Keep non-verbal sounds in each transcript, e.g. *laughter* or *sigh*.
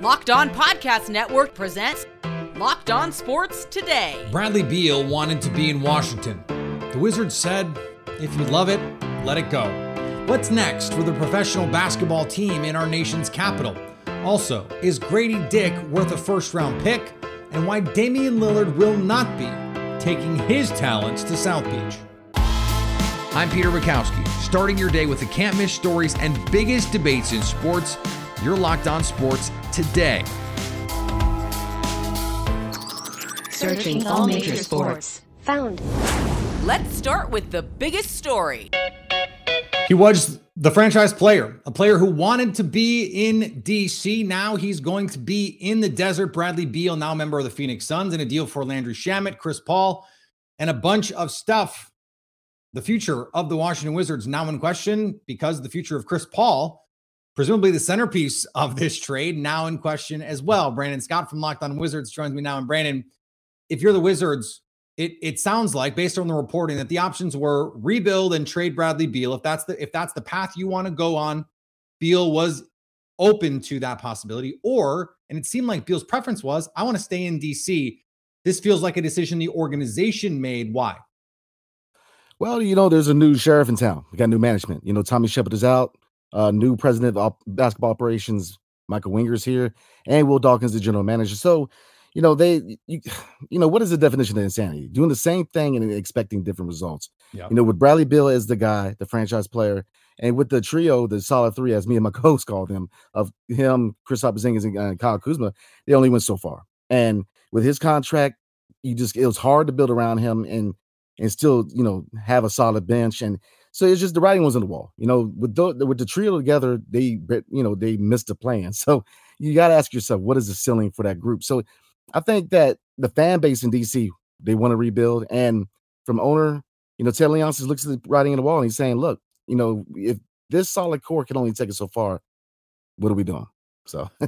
Locked On Podcast Network presents Locked On Sports Today. Bradley Beal wanted to be in Washington. The Wizards said, if you love it, let it go. What's next for the professional basketball team in our nation's capital? Also, is Grady Dick worth a first round pick? And why Damian Lillard will not be taking his talents to South Beach. I'm Peter Bukowski, starting your day with the can't miss stories and biggest debates in sports. You're locked on sports today. Searching all major sports. Found. Let's start with the biggest story. He was the franchise player, a player who wanted to be in DC. Now he's going to be in the desert. Bradley Beal, now a member of the Phoenix Suns, and a deal for Landry Shamet, Chris Paul, and a bunch of stuff. The future of the Washington Wizards now in question because the future of Chris Paul, presumably the centerpiece *laughs* of this trade, now in question as well. Brandon Scott from Locked On Wizards joins me now. And Brandon, if you're the Wizards, it it sounds like based on the reporting that the options were rebuild and trade Bradley Beal. If that's the if that's the path you want to go on, Beal was open to that possibility. Or, and it seemed like Beal's preference was, I want to stay in DC. This feels like a decision the organization made. Why? Well, you know, there's a new sheriff in town. We got new management. You know, Tommy Sheppard is out. Uh, new president of op- basketball operations, Michael Winger's here, and Will Dawkins, the general manager. So you know they you, *sighs* you know what is the definition of insanity doing the same thing and expecting different results yep. you know with bradley beal as the guy the franchise player and with the trio the solid three as me and my *laughs* co-host called them of him chris Porzingis and uh, kyle kuzma they only went so far and with his contract you just it was hard to build around him and and still you know have a solid bench and so it's just the writing was on the wall you know with the with the trio together they you know they missed the plan *laughs* so you got to ask yourself what is the ceiling for that group so I think that the fan base in DC they want to rebuild, and from owner, you know, Ted Leonsis looks at the writing on the wall and he's saying, "Look, you know, if this solid core can only take us so far, what are we doing?" So. *laughs*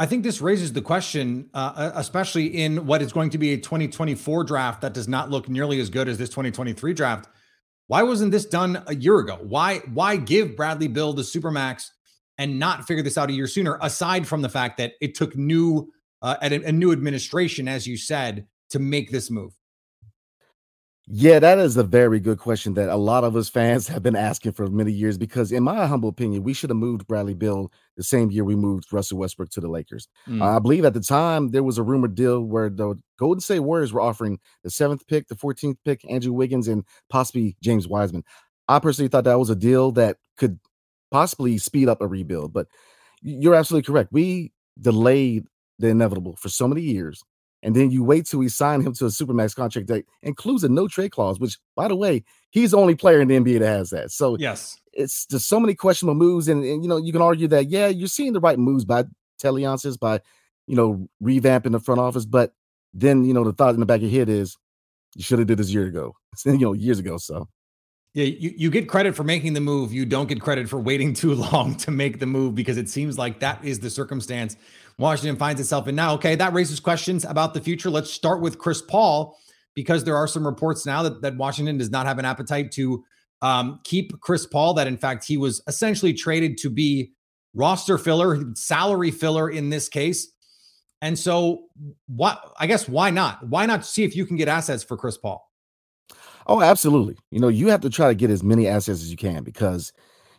I think this raises the question, uh, especially in what is going to be a 2024 draft that does not look nearly as good as this 2023 draft. Why wasn't this done a year ago? Why why give Bradley Beal the supermax and not figure this out a year sooner? Aside from the fact that it took new uh, a, a new administration, as you said, to make this move? Yeah, that is a very good question that a lot of us fans *laughs* have been asking for many years because, in my humble opinion, we should have moved Bradley Beal the same year we moved Russell Westbrook to the Lakers. Mm. Uh, I believe at the time there was a rumored deal where the Golden State Warriors were offering the seventh pick, the 14th pick, Andrew Wiggins, and possibly James Wiseman. I personally thought that was a deal that could possibly speed up a rebuild, but you're absolutely correct. We delayed the inevitable for so many years. And then you wait till we sign him to a supermax contract that includes a no trade clause, which, by the way, he's the only player in the NBA that has that. So yes, it's just so many questionable moves, and, and you know you can argue that yeah, you're seeing the right moves by Ted Leonsis by you know revamping the front office, but then you know the thought in the back of your head is you should have did this year ago, *laughs* you know years ago. So yeah, you, you get credit for making the move. You don't get credit for waiting *laughs* too long to make the move because it seems like that is the circumstance Washington finds itself in now. Okay, that raises questions about the future. Let's start with Chris Paul because there are some reports now that, that Washington does not have an appetite to um, keep Chris Paul, that in fact he was essentially traded to be roster filler, salary filler in this case. And so, what I guess why not? Why not see if you can get assets for Chris Paul? Oh, absolutely. You know, you have to try to get as many assets as you can because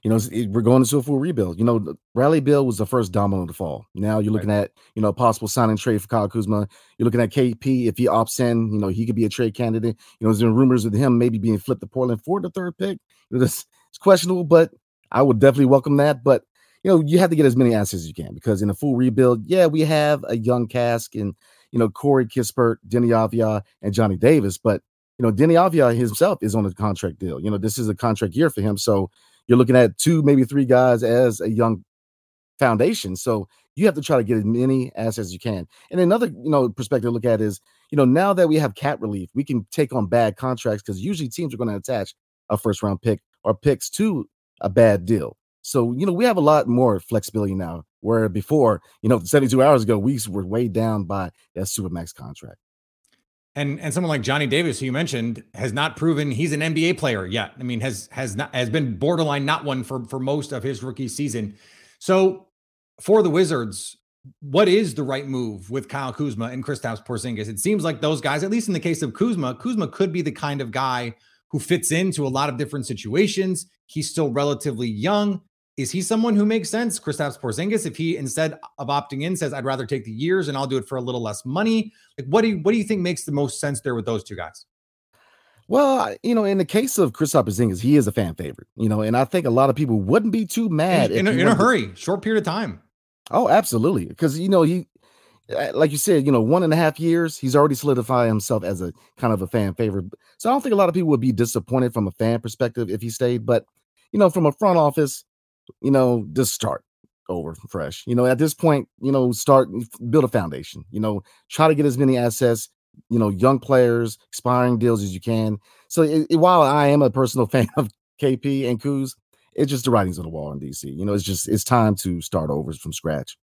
you know, it, we're going into a full rebuild. You know, Bradley Beal was the first domino to fall. Now you're looking right. at, you know, possible signing trade for Kyle Kuzma. You're looking at KP. If he opts in, you know, he could be a trade candidate. You know, there's been rumors of him maybe being flipped to Portland for the third pick. You know, *laughs* it's questionable, but I would definitely welcome that. But you know, you have to get as many assets as you can because in a full rebuild, yeah, we have a young cask and you know Corey Kispert, Deni Avdija, and Johnny Davis, but you know, Deni Avdija himself is on a contract deal. You know, this is a contract year for him, so you're looking at two, maybe three guys as a young foundation. So you have to try to get as many assets as you can. And another, you know, perspective to look at is, you know, now that we have cap relief, we can take on bad contracts because usually teams are going to attach a first round pick or picks to a bad deal. So, you know, we have a lot more flexibility now, where before, you know, 72 hours ago, we were weighed down by that Supermax contract. And and someone like Johnny Davis, who you mentioned, has not proven he's an NBA player yet. I mean, has has not has been borderline not one for for most of his rookie season. So for the Wizards, what is the right move with Kyle Kuzma and Kristaps Porzingis? It seems like those guys, at least in the case of Kuzma, Kuzma could be the kind of guy who fits into a lot of different situations. He's still relatively young. Is he someone who makes sense? Kristaps Porzingis, if he instead of opting in says, "I'd rather take the years and I'll do it for a little less money," like what do you what do you think makes the most sense there with those two guys? Well, you know, in the case of Kristaps Porzingis, he is a fan favorite. You know, and I think a lot of people wouldn't be too mad in, in, a, in a hurry, short period of time. Oh, absolutely, because you know he uh, like you said, you know, one and a half years, he's already solidified himself as a kind of a fan favorite. So I don't think a lot of people would be disappointed from a fan perspective if he stayed. But, you know, from a front office, you know, just start over fresh. You know, at this point, you know, start build a foundation, you know, try to get as many assets, you know, young players, expiring deals as you can. So it, it, while I am a personal *laughs* fan of KP and Kuz, it's just the writings on the wall in DC. You know, it's just it's time to start over from scratch.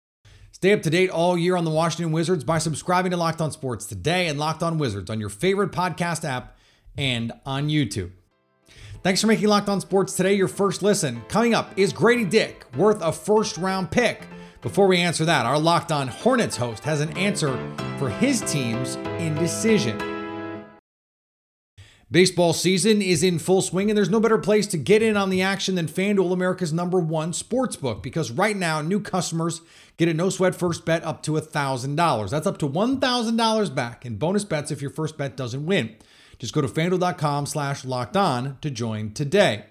Stay up to date all year on the Washington Wizards by subscribing to Locked On Sports today and Locked On Wizards on your favorite podcast app and on YouTube. Thanks for making Locked On Sports today your first listen. Coming up is Grady Dick, worth a first round pick. Before we answer that, our Locked On Hornets host has an answer for his team's indecision. Baseball season is in full swing, and there's no better place to get in on the action than FanDuel, America's number one sports book. Because right now, new customers get a no sweat first bet up to $1,000. That's up to $1,000 back in bonus bets if your first bet doesn't win. Just go to fanduel.com slash locked on to join today.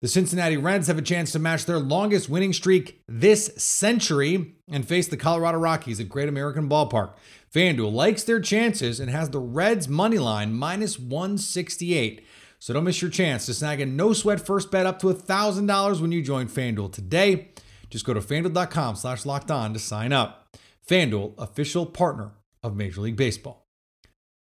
The Cincinnati Reds have a chance to match their longest winning streak this century and face the Colorado Rockies at Great American Ballpark. FanDuel likes their chances and has the Reds money line minus 168. So don't miss your chance to snag a no sweat first bet up to $1,000 when you join FanDuel today. Just go to fanduel.com slash locked on to sign up. FanDuel, official partner of Major League Baseball.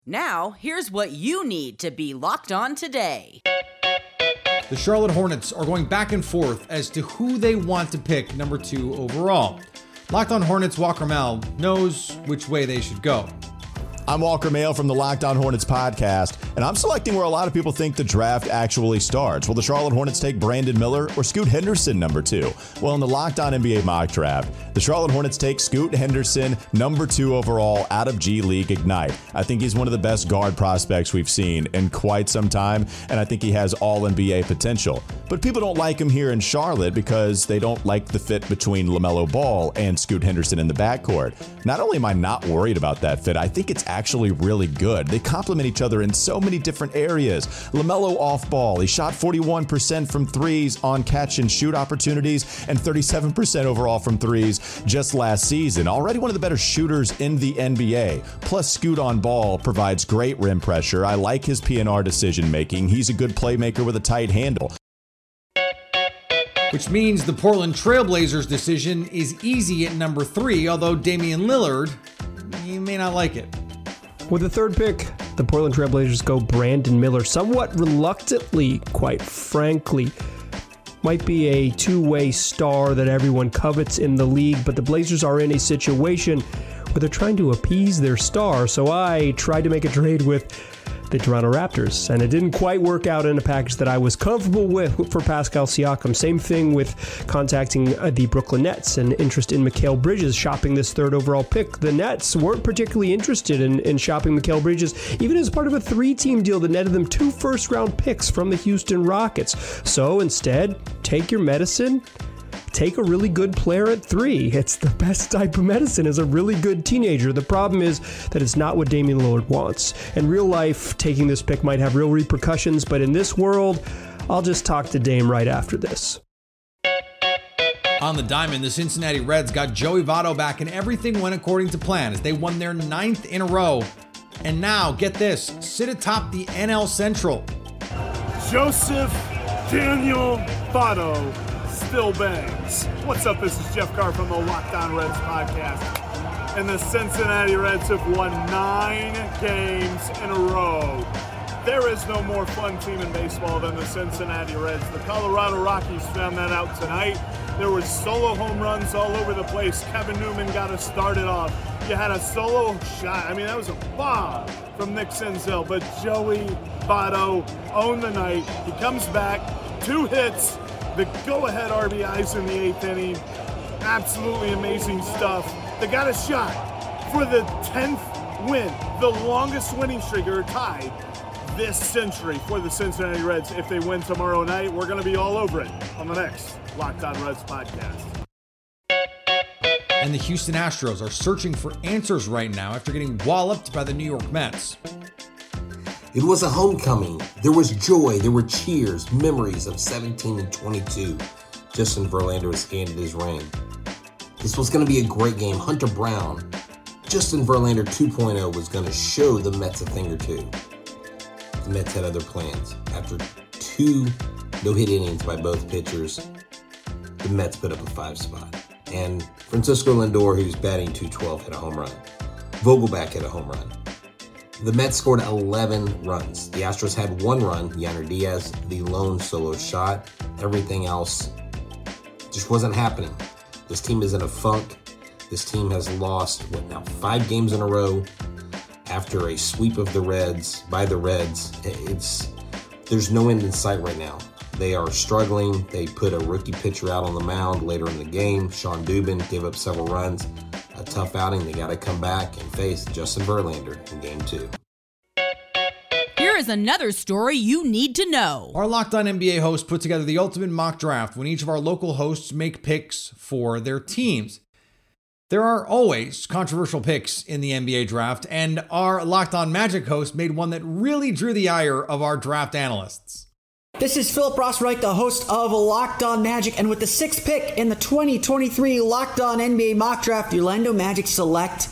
Now, here's what you need to be locked on today. The Charlotte Hornets are going back and forth as to who they want to pick number two overall. Locked on Hornets Walker Mel knows which way they should go. I'm Walker Mail from the Locked On Hornets podcast, and I'm selecting where a lot of people think the draft actually starts. Will the Charlotte Hornets take Brandon Miller or Scoot Henderson number two? Well, in the Locked On NBA mock draft, the Charlotte Hornets take Scoot Henderson number two overall out of G League Ignite. I think he's one of the best guard prospects we've seen in quite some time, and I think he has all NBA potential. But people don't like him here in Charlotte because they don't like the fit between LaMelo Ball and Scoot Henderson in the backcourt. Not only am I not worried about that fit, I think it's actually really good. They complement each other in so many different areas. LaMelo off ball, he shot 41% from threes on catch and shoot opportunities and 37% overall from threes just last season. Already one of the better shooters in the NBA. Plus, Scoot on ball provides great rim pressure. I like his PNR decision making. He's a good playmaker with a tight handle which means the Portland Trailblazers decision is easy at number three, although Damian Lillard, you may not like it. With the third pick, the Portland Trailblazers go Brandon Miller, somewhat reluctantly, quite frankly. Might be a two way star that everyone covets in the league, but the Blazers are in a situation where they're trying to appease their star, so I tried to make a trade with the Toronto Raptors. And it didn't quite work out in a package that I was comfortable with for Pascal Siakam. Same thing with contacting uh, the Brooklyn Nets and interest in Mikal Bridges shopping this third overall pick. The Nets weren't particularly interested in, in shopping Mikal Bridges, even as part of a three team deal that netted them two first round picks from the Houston Rockets. So instead, take your medicine take a really good player at three. It's the best type of medicine as a really good teenager. The problem is that it's not what Damian Lillard wants. In real life, taking this pick might have real repercussions, but in this world, I'll just talk to Dame right after this. On the diamond, the Cincinnati Reds got Joey Votto back, and everything went according to plan as they won their ninth in a row. And now, get this sit atop the NL Central. Joseph Daniel Votto still bangs. What's up? This is Jeff Carr from the Locked On Reds podcast. And the Cincinnati Reds have won nine games in a row. There is no more fun team in baseball than the Cincinnati Reds. The Colorado Rockies found that out tonight. There were solo home runs all over the place. Kevin Newman got us started off. You had a solo shot. I mean, that was a bomb from Nick Senzel. But Joey Votto owned the night. He comes back, two hits, the go ahead RBIs in the eighth inning. Absolutely amazing stuff. They got a shot for the 10th win, the longest winning streak or tie this century for the Cincinnati Reds. If they win tomorrow night, we're going to be all over it on the next Locked On Reds podcast. And the Houston Astros are searching for answers right now after getting walloped by the New York Mets. It was a homecoming. There was joy, there were cheers, memories of 17 and 22. Justin Verlander gained his ring. This was going to be a great game. Hunter Brown, Justin Verlander 2.0 was going to show the Mets a thing or two. The Mets had other plans. After two no hit innings by both pitchers, the Mets put up a five spot. And Francisco Lindor, who's batting 212, hit a home run. Vogelbach hit a home run. The Mets scored 11 runs. The Astros had one run, Yainer Diaz, the lone solo shot. Everything else just wasn't happening. This team is in a funk. This team has lost, what now, five games in a row after a sweep of the Reds by the Reds. It's there's no end in sight right now. They are struggling. They put a rookie pitcher out on the mound later in the game. Shawn Dubin gave up several runs a tough outing. They got to come back and face Justin Verlander in game two. Here is another story you need to know. Our Locked On NBA host put together the ultimate mock draft when each of our local hosts make picks for their teams. There are always controversial picks in the NBA draft, and our Locked On Magic host made one that really drew the ire of our draft analysts. This is Philip Rossreich, the host of Locked On Magic, and with the sixth pick in the 2023 Locked On NBA mock draft, Orlando Magic select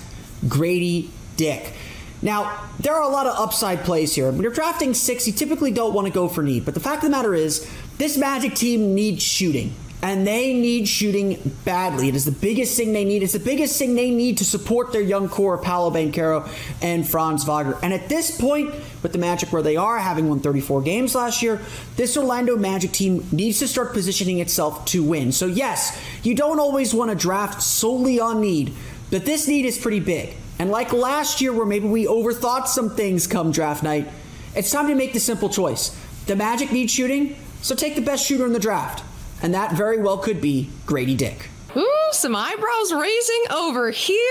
Grady Dick. Now, there are a lot of upside plays here. When you're drafting six, you typically don't want to go for need. But the fact of the matter is, this Magic team needs shooting. And they need shooting badly. It is the biggest thing they need. It's the biggest thing they need to support their young core Paolo Banchero and Franz Wagner. And at this point, with the Magic where they are, having won 34 games last year, this Orlando Magic team needs to start positioning itself to win. So, yes, you don't always want to draft solely on need, but this need is pretty big. And like last year, where maybe we overthought some things come draft night, it's time to make the simple choice. The Magic need shooting, so take the best shooter in the draft. And that very well could be Grady Dick. Ooh, some eyebrows raising over here.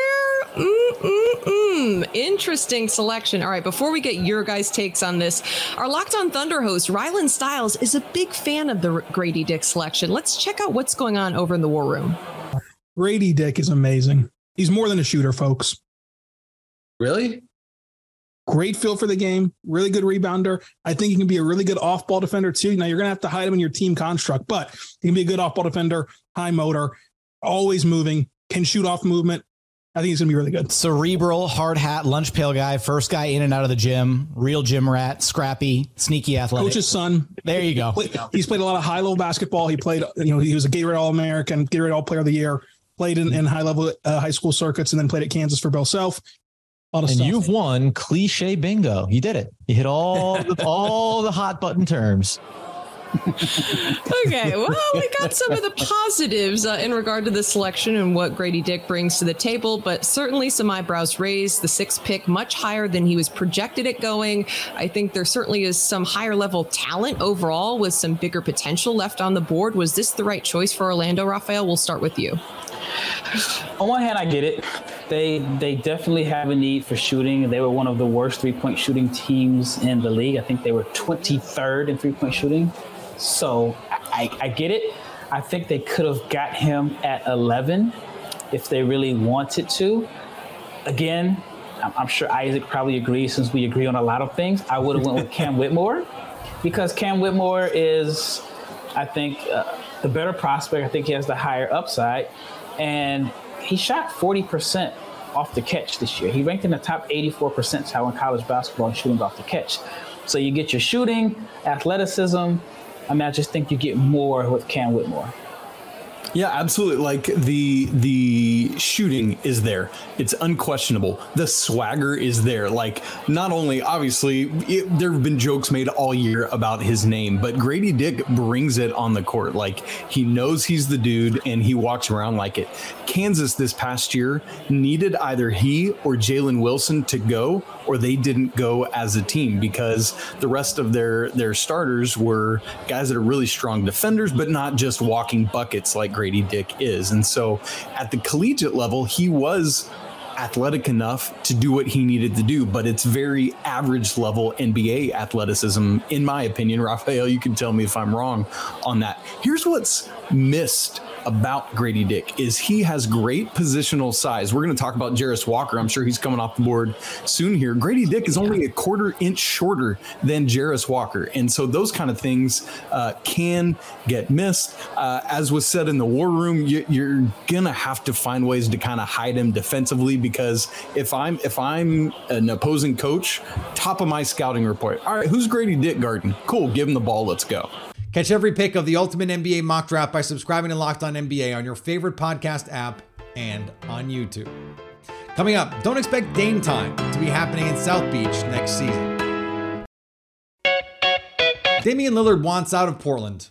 Mm-mm-mm. Interesting selection. All right, before we get your guys' takes on this, our Locked On Thunder host, Rylan Stiles, is a big fan of the Grady Dick selection. Let's check out what's going on over in the war room. Grady Dick is amazing. He's more than a shooter, folks. Really? Great feel for the game, really good rebounder. I think he can be a really good off ball defender too. Now, you're going to have to hide him in your team construct, but he can be a good off ball defender, high motor, always moving, can shoot off movement. I think he's going to be really good. Cerebral, hard hat, lunch pail guy, first guy in and out of the gym, real gym rat, scrappy, sneaky athletic. Coach's son. There you go. He's played a lot of high level basketball. He played, you know, he was a Gatorade All American, Gatorade All Player of the Year, played in, in high level uh, high school circuits, and then played at Kansas for Bill Self. And stuff. you've won cliche bingo. You did it. You hit all the, *laughs* all the hot button terms. okay, well, we got some of the positives uh, in regard to the selection and what Grady Dick brings to the table, but certainly some eyebrows raised. The sixth pick much higher than he was projected at going. I think there certainly is some higher level talent overall with some bigger potential left on the board. Was this the right choice for Orlando, Raphael? We'll start with you. On one hand, I get it. They they definitely have a need for shooting. They were one of the worst three point shooting teams in the league. I think they were 23rd in three point shooting. So I, I get it. I think they could have got him at 11 if they really wanted to. Again, I'm, sure Isaac probably agrees since we agree on a lot of things. I would have went with Cam Whitmore *laughs* because Cam Whitmore is, I think, uh, the better prospect. I think he has the higher upside, and he shot 40% off the catch this year. He ranked in the top 84 percentile in college basketball in shooting off the catch. So you get your shooting, athleticism. I mean, I just think you get more with Cam Whitmore. Yeah, absolutely. Like the the shooting is there. It's unquestionable. The swagger is there. Like not only obviously there have been jokes made all year about his name, but Grady Dick brings it on the court. Like he knows he's the dude and he walks around like it. Kansas this past year needed either he or Jalen Wilson to go or they didn't go as a team because the rest of their their starters were guys that are really strong defenders, but not just walking buckets like Grady Dick is. And so at the collegiate level, he was athletic enough to do what he needed to do, but it's very average level NBA athleticism, in my opinion. Raphael, you can tell me if I'm wrong on that. Here's what's missed about Grady Dick is he has great positional size. We're going to talk about Jarace Walker. I'm sure he's coming off the board soon here. Grady Dick is only a quarter inch shorter than Jarace Walker. And so those kind of things uh, can get missed. Uh, as was said in the war room, you, you're going to have to find ways to kind of hide him defensively because if I'm if I'm an opposing coach, top of my scouting report, all right, who's Grady Dick Garden? Cool, give him the ball. Let's go. Catch every pick of the Ultimate NBA mock draft by subscribing to Locked On NBA on your favorite podcast app and on YouTube. Coming up, don't expect Dame time to be happening in South Beach next season. Damian Lillard wants out of Portland.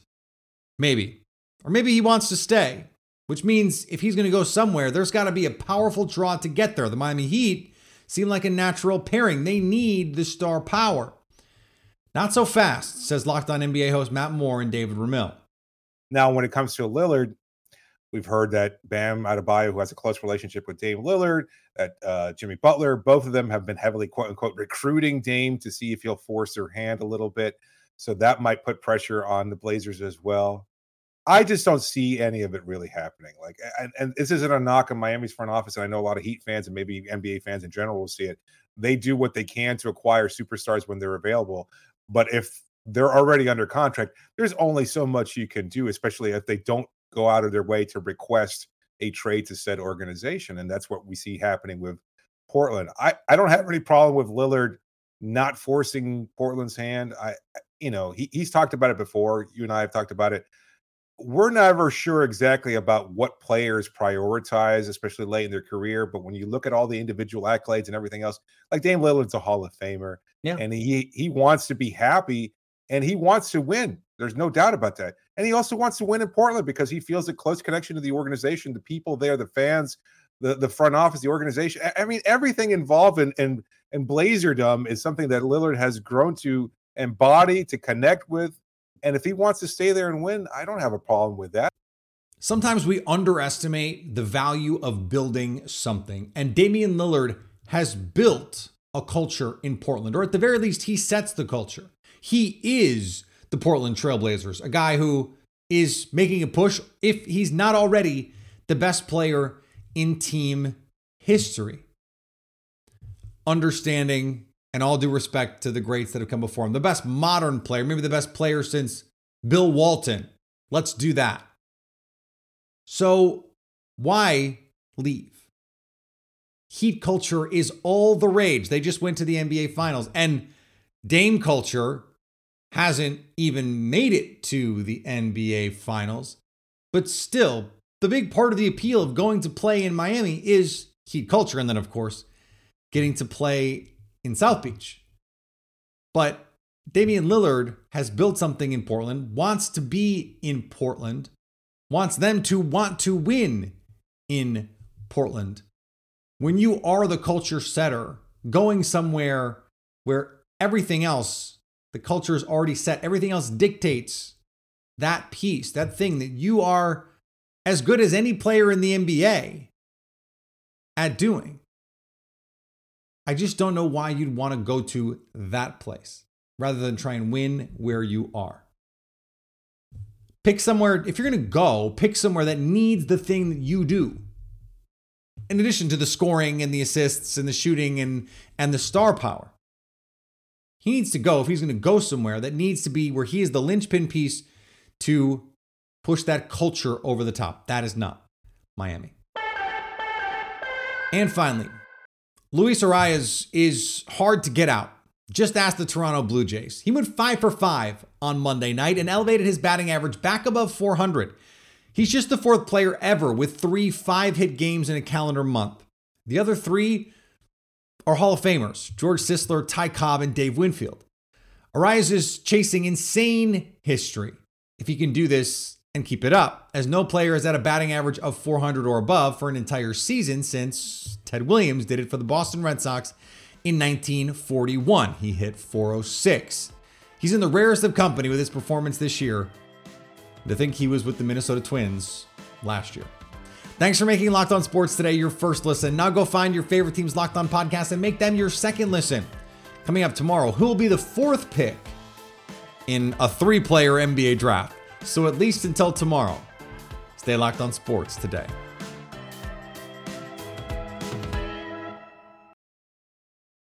Maybe. Or maybe he wants to stay, which means if he's going to go somewhere, there's got to be a powerful draw to get there. The Miami Heat seem like a natural pairing. They need the star power. Not so fast, says Locked On NBA host Matt Moore and David Ramil. Now, when it comes to Lillard, we've heard that Bam Adebayo, who has a close relationship with Dame Lillard, that uh, Jimmy Butler, both of them have been heavily quote unquote recruiting Dame to see if he'll force their hand a little bit. So that might put pressure on the Blazers as well. I just don't see any of it really happening. Like, and, and this isn't a knock on Miami's front office, and I know a lot of Heat fans and maybe NBA fans in general will see it. They do what they can to acquire superstars when they're available, but if they're already under contract, there's only so much you can do, especially if they don't go out of their way to request a trade to said organization. And that's what we see happening with Portland. I, I don't have any problem with Lillard not forcing Portland's hand. I, you know, he, he's talked about it before. You and I have talked about it. We're never sure exactly about what players prioritize, especially late in their career. But when you look at all the individual accolades and everything else, like Dame Lillard's a Hall of Famer. Yeah. And he he wants to be happy and he wants to win. There's no doubt about that. And he also wants to win in Portland because he feels a close connection to the organization, the people there, the fans, the, the front office, the organization. I, mean, everything involved in, in in Blazerdom is something that Lillard has grown to embody, to connect with. And if he wants to stay there and win, I don't have a problem with that. Sometimes we underestimate the value of building something. And Damian Lillard has built a culture in Portland, or at the very least, he sets the culture. He is the Portland Trailblazers, a guy who is making a push, if he's not already the best player in team history. Understanding and all due respect to the greats that have come before him, the best modern player, maybe the best player since Bill Walton. Let's do that. So, why leave? Heat culture is all the rage. They just went to the NBA Finals, and Dame culture hasn't even made it to the NBA Finals. But still, the big part of the appeal of going to play in Miami is Heat culture, and then, of course, getting to play in South Beach. But Damian Lillard has built something in Portland, wants to be in Portland, wants them to want to win in Portland. When you are the culture setter, going somewhere where everything else, the culture is already set, everything else dictates that piece, that thing that you are as good as any player in the NBA at doing. I just don't know why you'd want to go to that place rather than try and win where you are. Pick somewhere, if you're going to go, pick somewhere that needs the thing that you do. In addition to the scoring and the assists and the shooting and, and the star power. He needs to go, if he's going to go somewhere, that needs to be where he is the linchpin piece to push that culture over the top. That is not Miami. And finally, Luis Arraez is hard to get out. Just ask the Toronto Blue Jays. He went five for five on Monday night and elevated his batting average back above 400. He's just the fourth player ever with three five hit games in a calendar month. The other three are Hall of Famers George Sisler, Ty Cobb, and Dave Winfield. Arraez is chasing insane history. If he can do this and keep it up, as no player has had a batting average of 400 or above for an entire season since Ted Williams did it for the Boston Red Sox in 1941. He hit 406. He's in the rarest of company with his performance this year. To think he was with the Minnesota Twins last year. Thanks for making Locked On Sports today your first listen. Now go find your favorite team's Locked On podcast and make them your second listen. Coming up tomorrow, who will be the fourth pick in a three player NBA draft? So at least until tomorrow, stay locked on sports today.